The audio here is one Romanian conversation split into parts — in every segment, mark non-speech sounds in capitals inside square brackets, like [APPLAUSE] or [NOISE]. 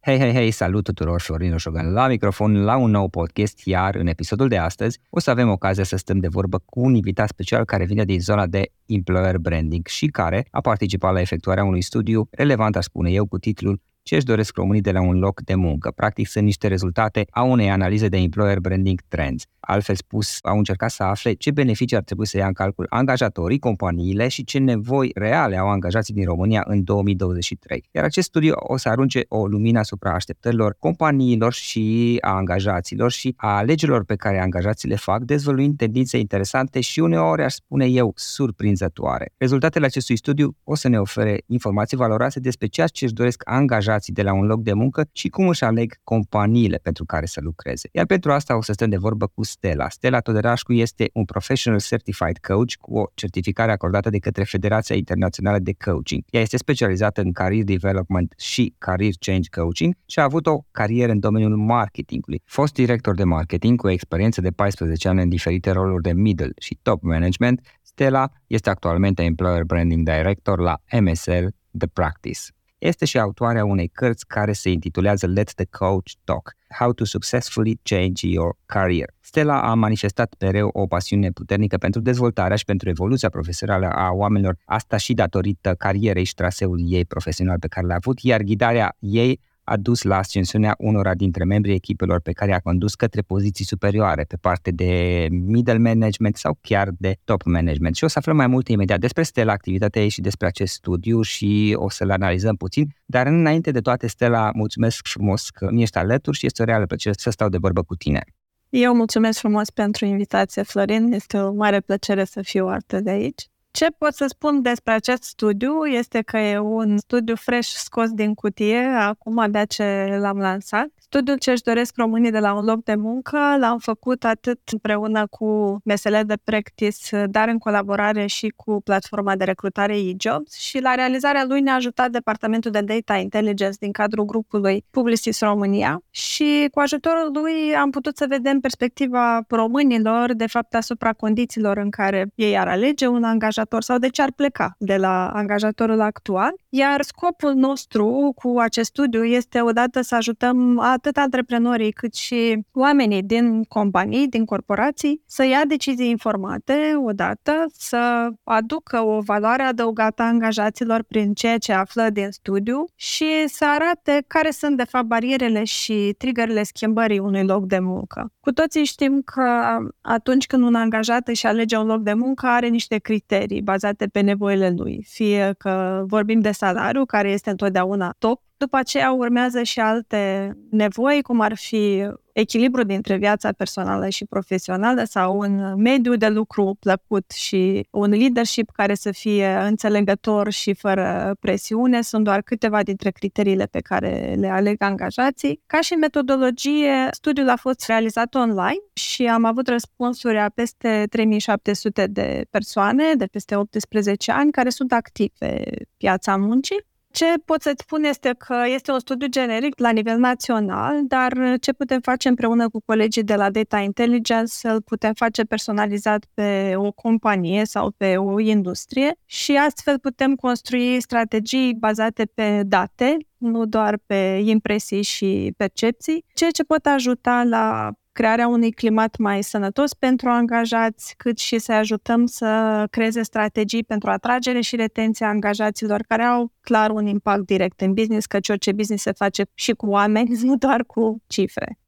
Hei, hei, hei, salut tuturor, Florin Roșogan la microfon, la un nou podcast, iar în episodul de astăzi o să avem ocazia să stăm de vorbă cu un invitat special care vine din zona de employer branding și care a participat la efectuarea unui studiu relevant, aș spune eu, cu titlul ce își doresc românii de la un loc de muncă. Practic sunt niște rezultate a unei analize de employer branding trends. Altfel spus, au încercat să afle ce beneficii ar trebui să ia în calcul angajatorii, companiile și ce nevoi reale au angajații din România în 2023. Iar acest studiu o să arunce o lumină asupra așteptărilor companiilor și a angajaților și a alegerilor pe care angajații le fac, dezvăluind tendințe interesante și uneori, aș spune eu, surprinzătoare. Rezultatele acestui studiu o să ne ofere informații valoroase despre ceea ce își doresc angajații angajații de la un loc de muncă și cum își aleg companiile pentru care să lucreze. Iar pentru asta o să stăm de vorbă cu Stella. Stella Toderașcu este un Professional Certified Coach cu o certificare acordată de către Federația Internațională de Coaching. Ea este specializată în Career Development și Career Change Coaching și a avut o carieră în domeniul marketingului. Fost director de marketing cu experiență de 14 ani în diferite roluri de middle și top management, Stella este actualmente Employer Branding Director la MSL The Practice este și autoarea unei cărți care se intitulează Let the Coach Talk, How to Successfully Change Your Career. Stella a manifestat mereu o pasiune puternică pentru dezvoltarea și pentru evoluția profesională a oamenilor, asta și datorită carierei și traseului ei profesional pe care le-a avut, iar ghidarea ei a dus la ascensiunea unora dintre membrii echipelor pe care a condus către poziții superioare pe parte de middle management sau chiar de top management. Și o să aflăm mai multe imediat despre Stella, activitatea ei și despre acest studiu și o să-l analizăm puțin. Dar înainte de toate, Stella, mulțumesc frumos că mi ești alături și este o reală plăcere să stau de vorbă cu tine. Eu mulțumesc frumos pentru invitație, Florin. Este o mare plăcere să fiu astăzi aici. Ce pot să spun despre acest studiu este că e un studiu fresh scos din cutie, acum abia ce l-am lansat. Studiul ce își doresc românii de la un loc de muncă l-am făcut atât împreună cu mesele de practice, dar în colaborare și cu platforma de recrutare eJobs și la realizarea lui ne-a ajutat Departamentul de Data Intelligence din cadrul grupului Publicis România și cu ajutorul lui am putut să vedem perspectiva românilor, de fapt asupra condițiilor în care ei ar alege un angajator sau de ce ar pleca de la angajatorul actual. Iar scopul nostru cu acest studiu este odată să ajutăm atât antreprenorii cât și oamenii din companii, din corporații, să ia decizii informate odată, să aducă o valoare adăugată a angajaților prin ceea ce află din studiu și să arate care sunt de fapt barierele și triggerele schimbării unui loc de muncă. Cu toții știm că atunci când un angajat își alege un loc de muncă are niște criterii bazate pe nevoile lui, fie că vorbim de salariu, care este întotdeauna top, după aceea urmează și alte nevoi, cum ar fi echilibru dintre viața personală și profesională sau un mediu de lucru plăcut și un leadership care să fie înțelegător și fără presiune sunt doar câteva dintre criteriile pe care le aleg angajații. Ca și metodologie, studiul a fost realizat online și am avut răspunsuri a peste 3700 de persoane de peste 18 ani care sunt active pe piața muncii Ce pot să-ți spun este că este un studiu generic la nivel național, dar ce putem face împreună cu colegii de la Data Intelligence, îl putem face personalizat pe o companie sau pe o industrie și astfel putem construi strategii bazate pe date, nu doar pe impresii și percepții, ceea ce pot ajuta la crearea unui climat mai sănătos pentru angajați, cât și să ajutăm să creeze strategii pentru atragere și retenția angajaților care au clar un impact direct în business, căci orice business se face și cu oameni, [LAUGHS] nu doar cu cifre.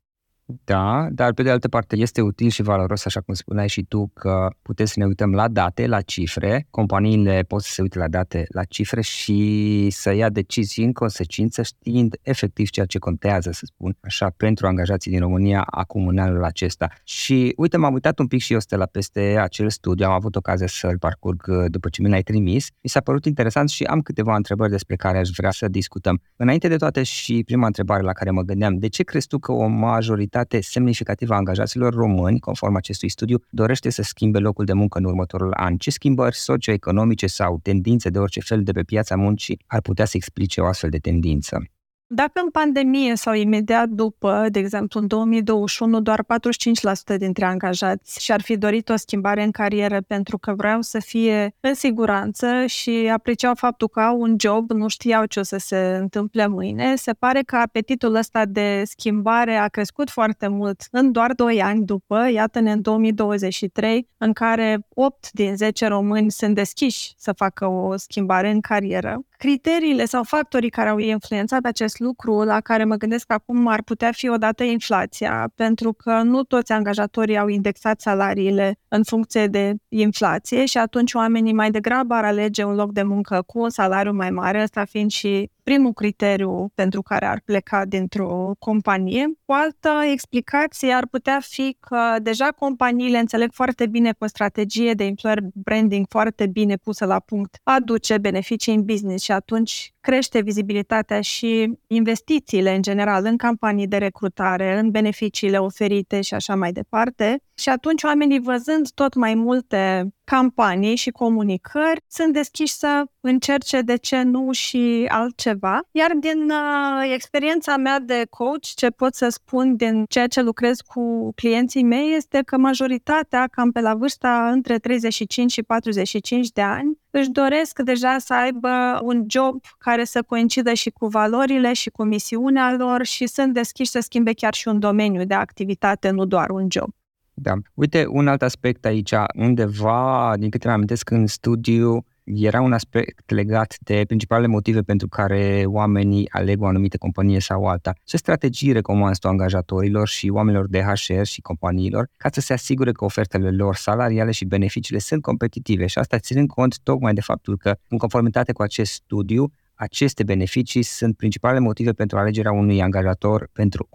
Da, dar pe de altă parte este util și valoros, așa cum spuneai și tu, că putem să ne uităm la date, la cifre, companiile pot să se uite la date, la cifre și să ia decizii în consecință, știind efectiv ceea ce contează, să spun așa, pentru angajații din România acum în anul acesta. Și uite, m-am uitat un pic și eu, Stella, peste acel studiu, am avut ocazia să-l parcurg uh, după ce mi l-ai trimis. Mi s-a părut interesant și am câteva întrebări despre care aș vrea să discutăm. Înainte de toate și prima întrebare la care mă gândeam, de ce crezi tu că o majoritate cantitate semnificativă a angajaților români, conform acestui studiu, dorește să schimbe locul de muncă în următorul an. Ce schimbări socioeconomice sau tendințe de orice fel de pe piața muncii ar putea să explice o astfel de tendință? Dacă în pandemie sau imediat după, de exemplu în 2021, doar 45% dintre angajați și-ar fi dorit o schimbare în carieră pentru că vreau să fie în siguranță și apreciau faptul că au un job, nu știau ce o să se întâmple mâine, se pare că apetitul ăsta de schimbare a crescut foarte mult în doar 2 ani după, iată-ne în 2023, în care 8 din 10 români sunt deschiși să facă o schimbare în carieră. Criteriile sau factorii care au influențat acest lucru, la care mă gândesc acum, ar putea fi odată inflația, pentru că nu toți angajatorii au indexat salariile în funcție de inflație și atunci oamenii mai degrabă ar alege un loc de muncă cu un salariu mai mare, ăsta fiind și primul criteriu pentru care ar pleca dintr-o companie. O altă explicație ar putea fi că deja companiile înțeleg foarte bine că o strategie de employer branding foarte bine pusă la punct aduce beneficii în business și atunci crește vizibilitatea și investițiile în general în campanii de recrutare, în beneficiile oferite și așa mai departe. Și atunci oamenii văzând tot mai multe campanii și comunicări sunt deschiși să încerce de ce nu și altceva. Iar din uh, experiența mea de coach, ce pot să spun din ceea ce lucrez cu clienții mei este că majoritatea, cam pe la vârsta între 35 și 45 de ani, își doresc deja să aibă un job care să coincidă și cu valorile și cu misiunea lor și sunt deschiși să schimbe chiar și un domeniu de activitate, nu doar un job. Da. Uite, un alt aspect aici, undeva, din câte mi amintesc în studiu, era un aspect legat de principalele motive pentru care oamenii aleg o anumită companie sau alta. Ce strategii recomanzi tu angajatorilor și oamenilor de HR și companiilor ca să se asigure că ofertele lor salariale și beneficiile sunt competitive și asta ținând cont tocmai de faptul că, în conformitate cu acest studiu, aceste beneficii sunt principalele motive pentru alegerea unui angajator pentru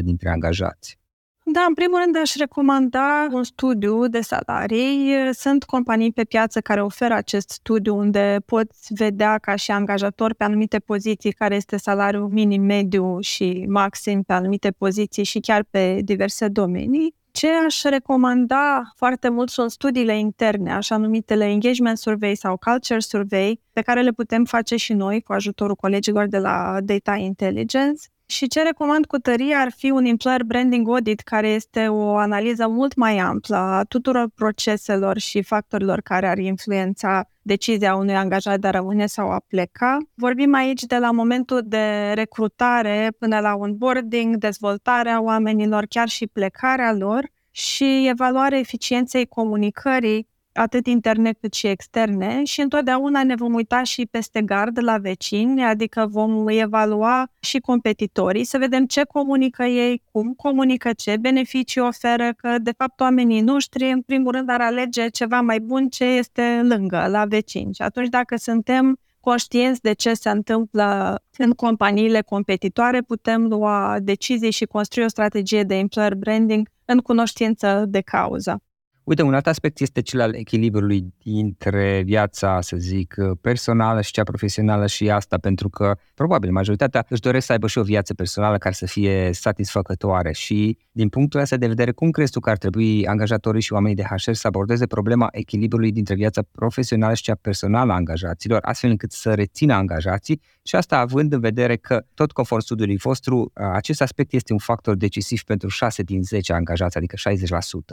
85% dintre angajați. Da, în primul rând aș recomanda un studiu de salarii. Sunt companii pe piață care oferă acest studiu unde poți vedea ca și angajator pe anumite poziții care este salariul minim, mediu și maxim pe anumite poziții și chiar pe diverse domenii. Ce aș recomanda foarte mult sunt studiile interne, așa numitele engagement survey sau culture survey, pe care le putem face și noi cu ajutorul colegilor de la Data Intelligence. Și ce recomand cu tărie ar fi un employer branding audit, care este o analiză mult mai amplă a tuturor proceselor și factorilor care ar influența decizia unui angajat de a rămâne sau a pleca. Vorbim aici de la momentul de recrutare până la onboarding, dezvoltarea oamenilor, chiar și plecarea lor și evaluarea eficienței comunicării atât interne cât și externe și întotdeauna ne vom uita și peste gard la vecini, adică vom evalua și competitorii, să vedem ce comunică ei, cum comunică, ce beneficii oferă, că de fapt oamenii noștri în primul rând ar alege ceva mai bun ce este lângă, la vecini. Și atunci dacă suntem conștienți de ce se întâmplă în companiile competitoare, putem lua decizii și construi o strategie de employer branding în cunoștință de cauză. Uite, un alt aspect este cel al echilibrului dintre viața, să zic, personală și cea profesională și asta, pentru că probabil majoritatea își doresc să aibă și o viață personală care să fie satisfăcătoare și din punctul ăsta de vedere, cum crezi tu că ar trebui angajatorii și oamenii de HR să abordeze problema echilibrului dintre viața profesională și cea personală a angajaților, astfel încât să rețină angajații și asta având în vedere că, tot conform studiului vostru, acest aspect este un factor decisiv pentru 6 din 10 angajați, adică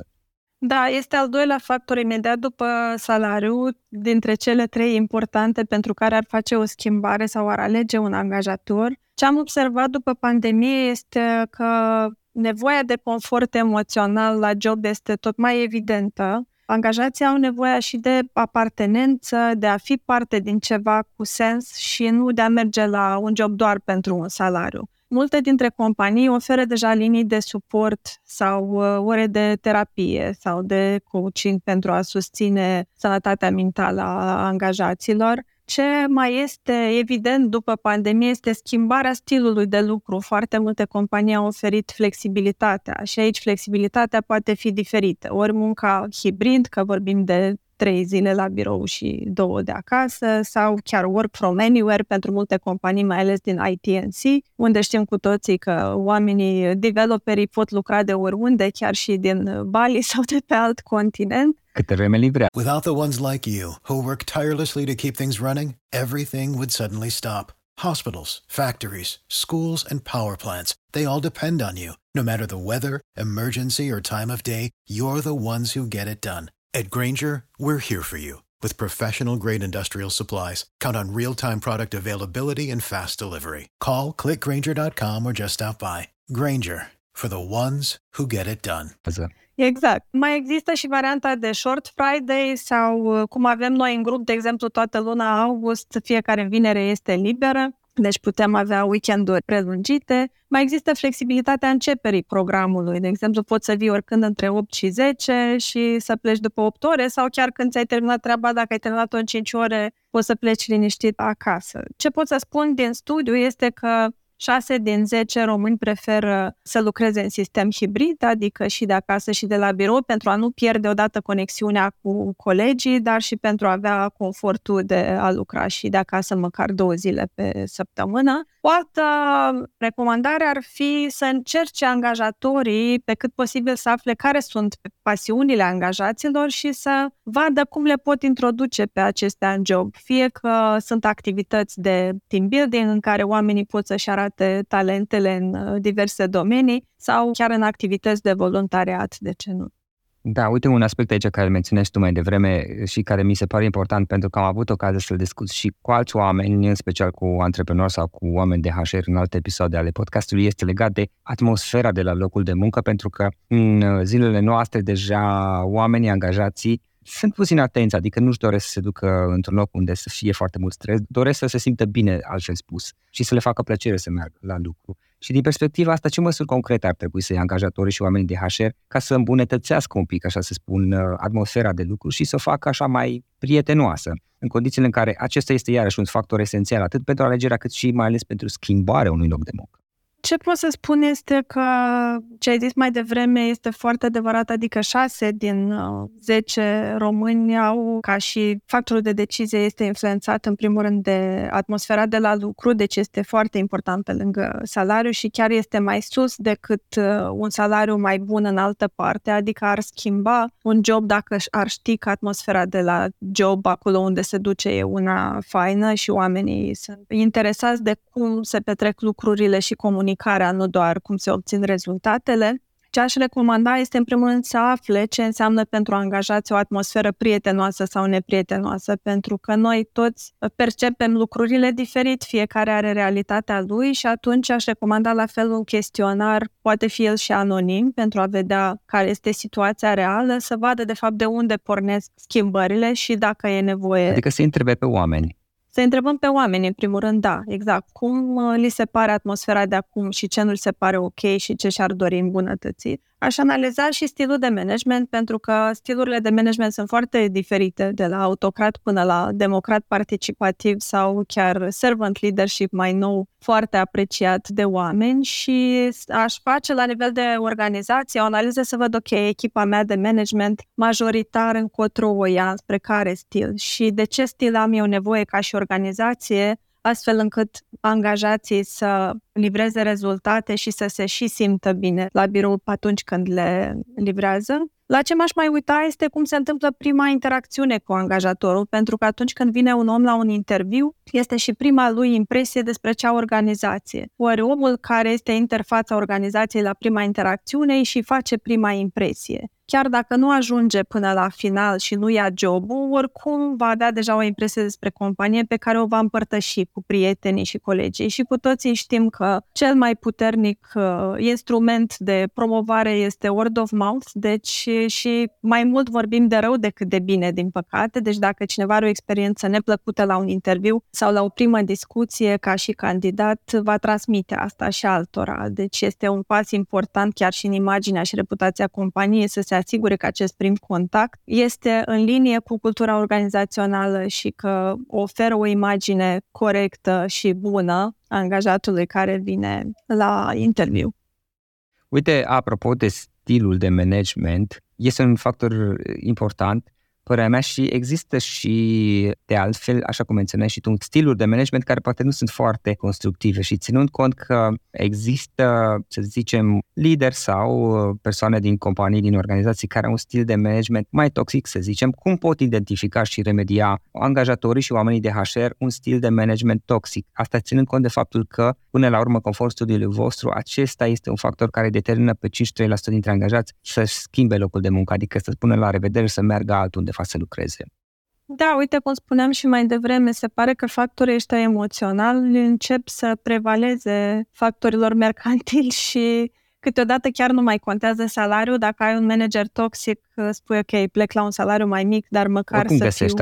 60%. Da, este al doilea factor imediat după salariu, dintre cele trei importante pentru care ar face o schimbare sau ar alege un angajator. Ce am observat după pandemie este că nevoia de confort emoțional la job este tot mai evidentă. Angajații au nevoie și de apartenență, de a fi parte din ceva cu sens și nu de a merge la un job doar pentru un salariu. Multe dintre companii oferă deja linii de suport sau uh, ore de terapie sau de coaching pentru a susține sănătatea mentală a angajaților. Ce mai este evident după pandemie este schimbarea stilului de lucru. Foarte multe companii au oferit flexibilitatea și aici flexibilitatea poate fi diferită. Ori munca hibrid, că vorbim de trei zile la birou și două de acasă sau chiar work from anywhere pentru multe companii, mai ales din ITNC, unde știm cu toții că oamenii, developerii pot lucra de oriunde, chiar și din Bali [LAUGHS] sau de pe alt continent. Câte vreme livrea. Without the ones like you, who work tirelessly to keep things running, everything would suddenly stop. Hospitals, factories, schools, and power plants, they all depend on you. No matter the weather, emergency, or time of day, you're the ones who get it done. At Granger, we're here for you with professional grade industrial supplies. Count on real time product availability and fast delivery. Call clickgranger.com or just stop by. Granger for the ones who get it done. Exact. Mai există și varianta de Short Friday sau cum avem noi în grup, de exemplu, toată luna august, fiecare vinere este liberă. Deci putem avea weekenduri prelungite. Mai există flexibilitatea începerii programului. De exemplu, poți să vii oricând între 8 și 10 și să pleci după 8 ore sau chiar când ți-ai terminat treaba, dacă ai terminat-o în 5 ore, poți să pleci liniștit acasă. Ce pot să spun din studiu este că 6 din 10 români preferă să lucreze în sistem hibrid, adică și de acasă și de la birou, pentru a nu pierde odată conexiunea cu colegii, dar și pentru a avea confortul de a lucra și de acasă măcar două zile pe săptămână. O altă recomandare ar fi să încerce angajatorii pe cât posibil să afle care sunt pasiunile angajaților și să vadă cum le pot introduce pe acestea în job. Fie că sunt activități de team building în care oamenii pot să-și arate talentele în uh, diverse domenii sau chiar în activități de voluntariat, de ce nu. Da, uite un aspect aici care îl menționezi tu mai devreme și care mi se pare important pentru că am avut ocazia să-l discut și cu alți oameni, în special cu antreprenori sau cu oameni de HR în alte episoade ale podcastului, este legat de atmosfera de la locul de muncă, pentru că în zilele noastre deja oamenii angajații sunt puțin atenți, adică nu-și doresc să se ducă într-un loc unde să fie foarte mult stres, doresc să se simtă bine, altfel spus, și să le facă plăcere să meargă la lucru. Și din perspectiva asta, ce măsuri concrete ar trebui să ia angajatorii și oamenii de HR ca să îmbunătățească un pic, așa să spun, uh, atmosfera de lucru și să o facă așa mai prietenoasă, în condițiile în care acesta este iarăși un factor esențial atât pentru alegerea cât și mai ales pentru schimbarea unui loc de muncă. Ce pot să spun este că ce ai zis mai devreme este foarte adevărat, adică 6 din 10 uh, români au ca și factorul de decizie este influențat în primul rând de atmosfera de la lucru, deci este foarte important pe lângă salariu și chiar este mai sus decât uh, un salariu mai bun în altă parte, adică ar schimba un job dacă ar ști că atmosfera de la job acolo unde se duce e una faină și oamenii sunt interesați de cum se petrec lucrurile și comunică comunicarea, nu doar cum se obțin rezultatele. Ce aș recomanda este, în primul rând, să afle ce înseamnă pentru angajați o atmosferă prietenoasă sau neprietenoasă, pentru că noi toți percepem lucrurile diferit, fiecare are realitatea lui și atunci aș recomanda la fel un chestionar, poate fi el și anonim, pentru a vedea care este situația reală, să vadă de fapt de unde pornesc schimbările și dacă e nevoie. Adică să întrebe pe oameni să întrebăm pe oameni, în primul rând, da, exact, cum uh, li se pare atmosfera de acum și ce nu li se pare ok și ce și-ar dori îmbunătățit. Aș analiza și stilul de management, pentru că stilurile de management sunt foarte diferite, de la autocrat până la democrat participativ sau chiar servant leadership mai nou, foarte apreciat de oameni. Și aș face la nivel de organizație o analiză să văd, ok, echipa mea de management majoritar încotro o ia, spre care stil și de ce stil am eu nevoie ca și organizație astfel încât angajații să livreze rezultate și să se și simtă bine la birou atunci când le livrează. La ce m-aș mai uita este cum se întâmplă prima interacțiune cu angajatorul, pentru că atunci când vine un om la un interviu, este și prima lui impresie despre cea organizație. Ori omul care este interfața organizației la prima interacțiune și face prima impresie chiar dacă nu ajunge până la final și nu ia jobul, oricum va da deja o impresie despre companie pe care o va împărtăși cu prietenii și colegii. Și cu toții știm că cel mai puternic uh, instrument de promovare este word of mouth, deci și mai mult vorbim de rău decât de bine, din păcate. Deci dacă cineva are o experiență neplăcută la un interviu sau la o primă discuție ca și candidat, va transmite asta și altora. Deci este un pas important chiar și în imaginea și reputația companiei să se asigure că acest prim contact este în linie cu cultura organizațională și că oferă o imagine corectă și bună angajatului care vine la interviu. Uite, apropo de stilul de management, este un factor important părerea mea și există și, de altfel, așa cum menționai și tu, stiluri de management care poate nu sunt foarte constructive și ținând cont că există, să zicem, lideri sau persoane din companii, din organizații care au un stil de management mai toxic, să zicem, cum pot identifica și remedia angajatorii și oamenii de HR un stil de management toxic? Asta ținând cont de faptul că, până la urmă, conform studiului vostru, acesta este un factor care determină pe 5-3% dintre angajați să-și schimbe locul de muncă, adică să spună la revedere să meargă altundeva fapt să lucreze. Da, uite, cum spuneam și mai devreme, se pare că factorii ăștia emoționali încep să prevaleze factorilor mercantili [LAUGHS] și câteodată chiar nu mai contează salariul. Dacă ai un manager toxic, spui ok, plec la un salariu mai mic, dar măcar să fiu,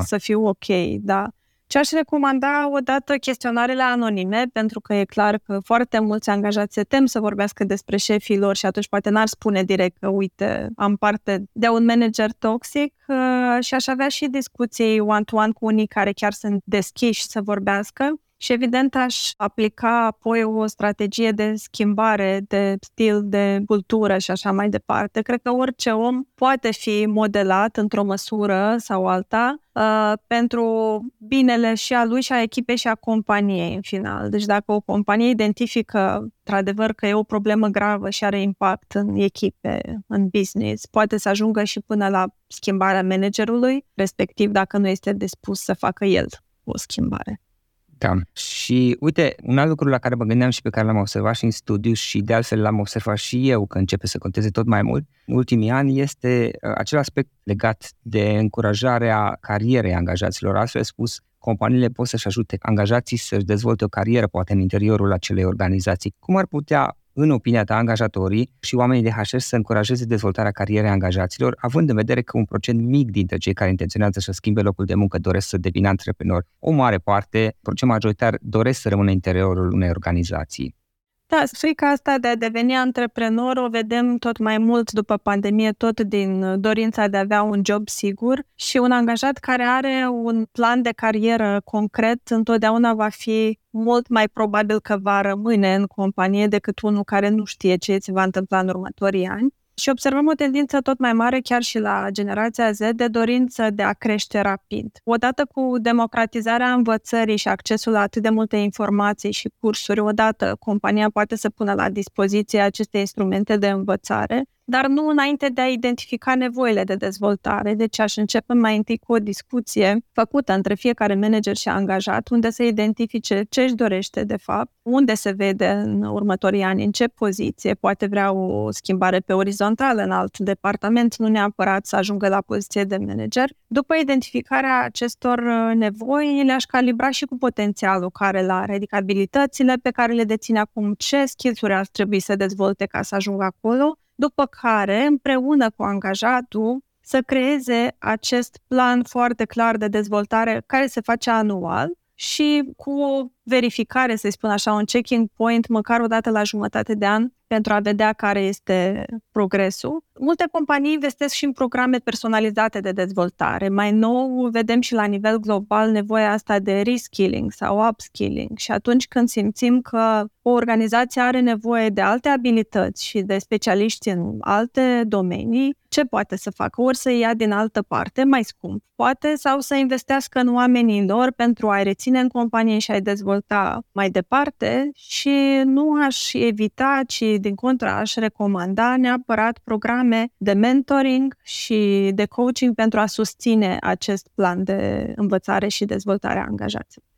să fiu ok, da. Ce aș recomanda odată chestionarele anonime, pentru că e clar că foarte mulți angajați se tem să vorbească despre șefii lor și atunci poate n-ar spune direct că, uite, am parte de un manager toxic uh, și aș avea și discuții one-to-one cu unii care chiar sunt deschiși să vorbească și evident aș aplica apoi o strategie de schimbare de stil, de cultură și așa mai departe. Cred că orice om poate fi modelat într-o măsură sau alta uh, pentru binele și a lui și a echipei și a companiei în final. Deci dacă o companie identifică într-adevăr că e o problemă gravă și are impact în echipe, în business, poate să ajungă și până la schimbarea managerului, respectiv dacă nu este dispus să facă el o schimbare. Da. Și uite, un alt lucru la care mă gândeam și pe care l-am observat și în studiu și de altfel l-am observat și eu că începe să conteze tot mai mult în ultimii ani este uh, acel aspect legat de încurajarea carierei angajaților. Astfel spus, companiile pot să-și ajute angajații să-și dezvolte o carieră poate în interiorul acelei organizații. Cum ar putea în opinia ta, angajatorii și oamenii de HR să încurajeze dezvoltarea carierei angajaților, având în vedere că un procent mic dintre cei care intenționează să schimbe locul de muncă doresc să devină antreprenori. O mare parte, procent majoritar, doresc să rămână în interiorul unei organizații. Da, frica asta de a deveni antreprenor o vedem tot mai mult după pandemie, tot din dorința de a avea un job sigur și un angajat care are un plan de carieră concret întotdeauna va fi mult mai probabil că va rămâne în companie decât unul care nu știe ce se va întâmpla în următorii ani. Și observăm o tendință tot mai mare, chiar și la generația Z, de dorință de a crește rapid. Odată cu democratizarea învățării și accesul la atât de multe informații și cursuri, odată compania poate să pună la dispoziție aceste instrumente de învățare, dar nu înainte de a identifica nevoile de dezvoltare. Deci aș începe mai întâi cu o discuție făcută între fiecare manager și angajat, unde să identifice ce își dorește de fapt, unde se vede în următorii ani, în ce poziție, poate vrea o schimbare pe orizontală în alt departament, nu neapărat să ajungă la poziție de manager. După identificarea acestor uh, nevoi, le-aș calibra și cu potențialul care l are, adică abilitățile pe care le deține acum, ce skills-uri ar trebui să dezvolte ca să ajungă acolo, după care, împreună cu angajatul, să creeze acest plan foarte clar de dezvoltare care se face anual și cu o verificare, să spun așa, un checking point măcar o dată la jumătate de an pentru a vedea care este progresul. Multe companii investesc și în programe personalizate de dezvoltare. Mai nou, vedem și la nivel global nevoia asta de reskilling sau upskilling și atunci când simțim că o organizație are nevoie de alte abilități și de specialiști în alte domenii, ce poate să facă? Ori să ia din altă parte, mai scump, poate, sau să investească în oamenii lor pentru a-i reține în companie și a-i dezvolta mai departe și nu aș evita, ci din contra aș recomanda neapărat programe de mentoring și de coaching pentru a susține acest plan de învățare și dezvoltare a angajaților.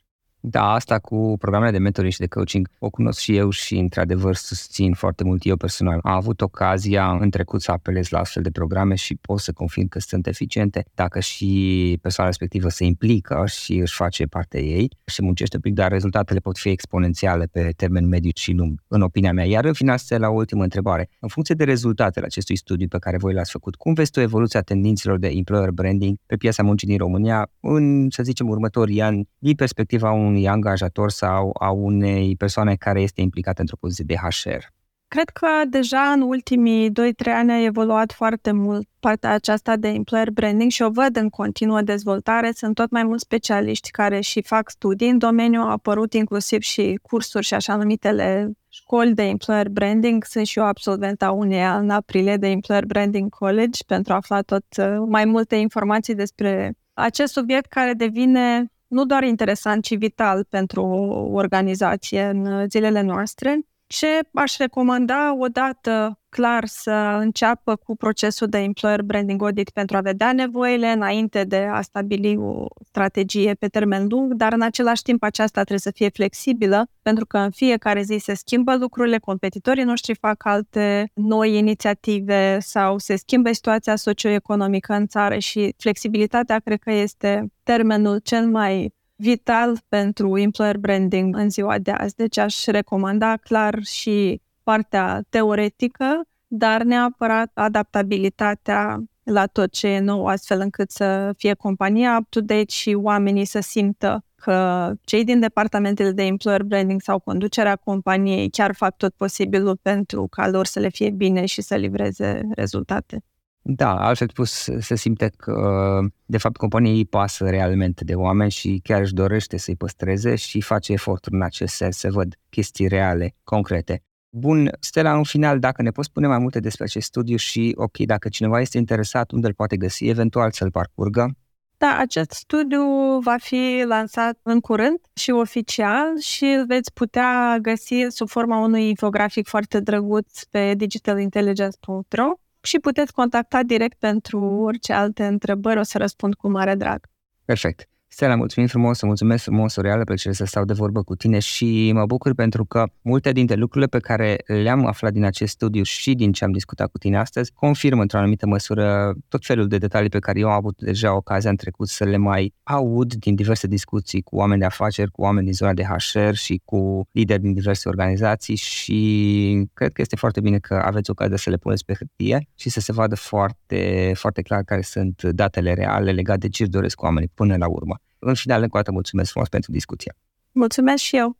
Da, asta cu programele de mentoring și de coaching o cunosc și eu și într-adevăr susțin foarte mult eu personal. Am avut ocazia în trecut să apelez la astfel de programe și pot să confirm că sunt eficiente dacă și persoana respectivă se implică și își face parte ei și muncește un pic, dar rezultatele pot fi exponențiale pe termen mediu și lung, în opinia mea. Iar în final, la ultimă întrebare. În funcție de rezultatele acestui studiu pe care voi l-ați făcut, cum vezi tu evoluția tendințelor de employer branding pe piața muncii din România în, să zicem, următorii ani, din perspectiva unui unui angajator sau a unei persoane care este implicată într-o poziție de HR? Cred că deja în ultimii 2-3 ani a evoluat foarte mult partea aceasta de employer branding și o văd în continuă dezvoltare. Sunt tot mai mulți specialiști care și fac studii în domeniu, au apărut inclusiv și cursuri și așa numitele școli de employer branding. Sunt și eu absolventa uneia în aprilie de Employer Branding College pentru a afla tot uh, mai multe informații despre acest subiect care devine nu doar interesant, ci vital pentru o organizație în zilele noastre. Ce aș recomanda odată clar să înceapă cu procesul de employer branding audit pentru a vedea nevoile înainte de a stabili o strategie pe termen lung, dar în același timp aceasta trebuie să fie flexibilă, pentru că în fiecare zi se schimbă lucrurile, competitorii noștri fac alte noi inițiative sau se schimbă situația socioeconomică în țară și flexibilitatea cred că este termenul cel mai vital pentru employer branding în ziua de azi. Deci aș recomanda clar și partea teoretică, dar neapărat adaptabilitatea la tot ce e nou, astfel încât să fie compania up-to-date și oamenii să simtă că cei din departamentele de employer branding sau conducerea companiei chiar fac tot posibilul pentru ca lor să le fie bine și să livreze rezultate. Da, altfel spus, se simte că, de fapt, compania îi pasă realmente de oameni și chiar își dorește să-i păstreze și face eforturi în acest sens, să văd chestii reale, concrete. Bun, Stella, în final, dacă ne poți spune mai multe despre acest studiu și, ok, dacă cineva este interesat, unde îl poate găsi, eventual să-l parcurgă? Da, acest studiu va fi lansat în curând și oficial și îl veți putea găsi sub forma unui infografic foarte drăguț pe digitalintelligence.ro și puteți contacta direct pentru orice alte întrebări, o să răspund cu mare drag. Perfect. Stella, mulțumim frumos, să mulțumesc frumos, o reală plăcere să stau de vorbă cu tine și mă bucur pentru că multe dintre lucrurile pe care le-am aflat din acest studiu și din ce am discutat cu tine astăzi confirmă într-o anumită măsură tot felul de detalii pe care eu am avut deja ocazia în trecut să le mai aud din diverse discuții cu oameni de afaceri, cu oameni din zona de HR și cu lideri din diverse organizații și cred că este foarte bine că aveți ocazia să le puneți pe hârtie și să se vadă foarte, foarte clar care sunt datele reale legate de ce doresc oamenii până la urmă. În final, încă o dată mulțumesc frumos pentru discuție. Mulțumesc și eu!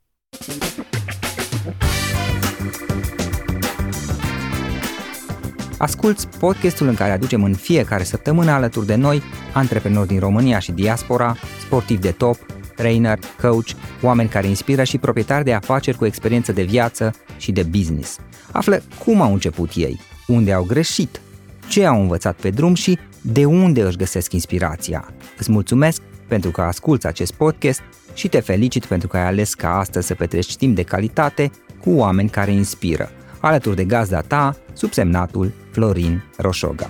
Asculți podcastul în care aducem în fiecare săptămână alături de noi antreprenori din România și diaspora, sportivi de top, trainer, coach, oameni care inspiră și proprietari de afaceri cu experiență de viață și de business. Află cum au început ei, unde au greșit, ce au învățat pe drum și de unde își găsesc inspirația. Îți mulțumesc pentru că asculți acest podcast și te felicit pentru că ai ales ca astăzi să petreci timp de calitate cu oameni care inspiră, alături de gazda ta, subsemnatul Florin Roșoga.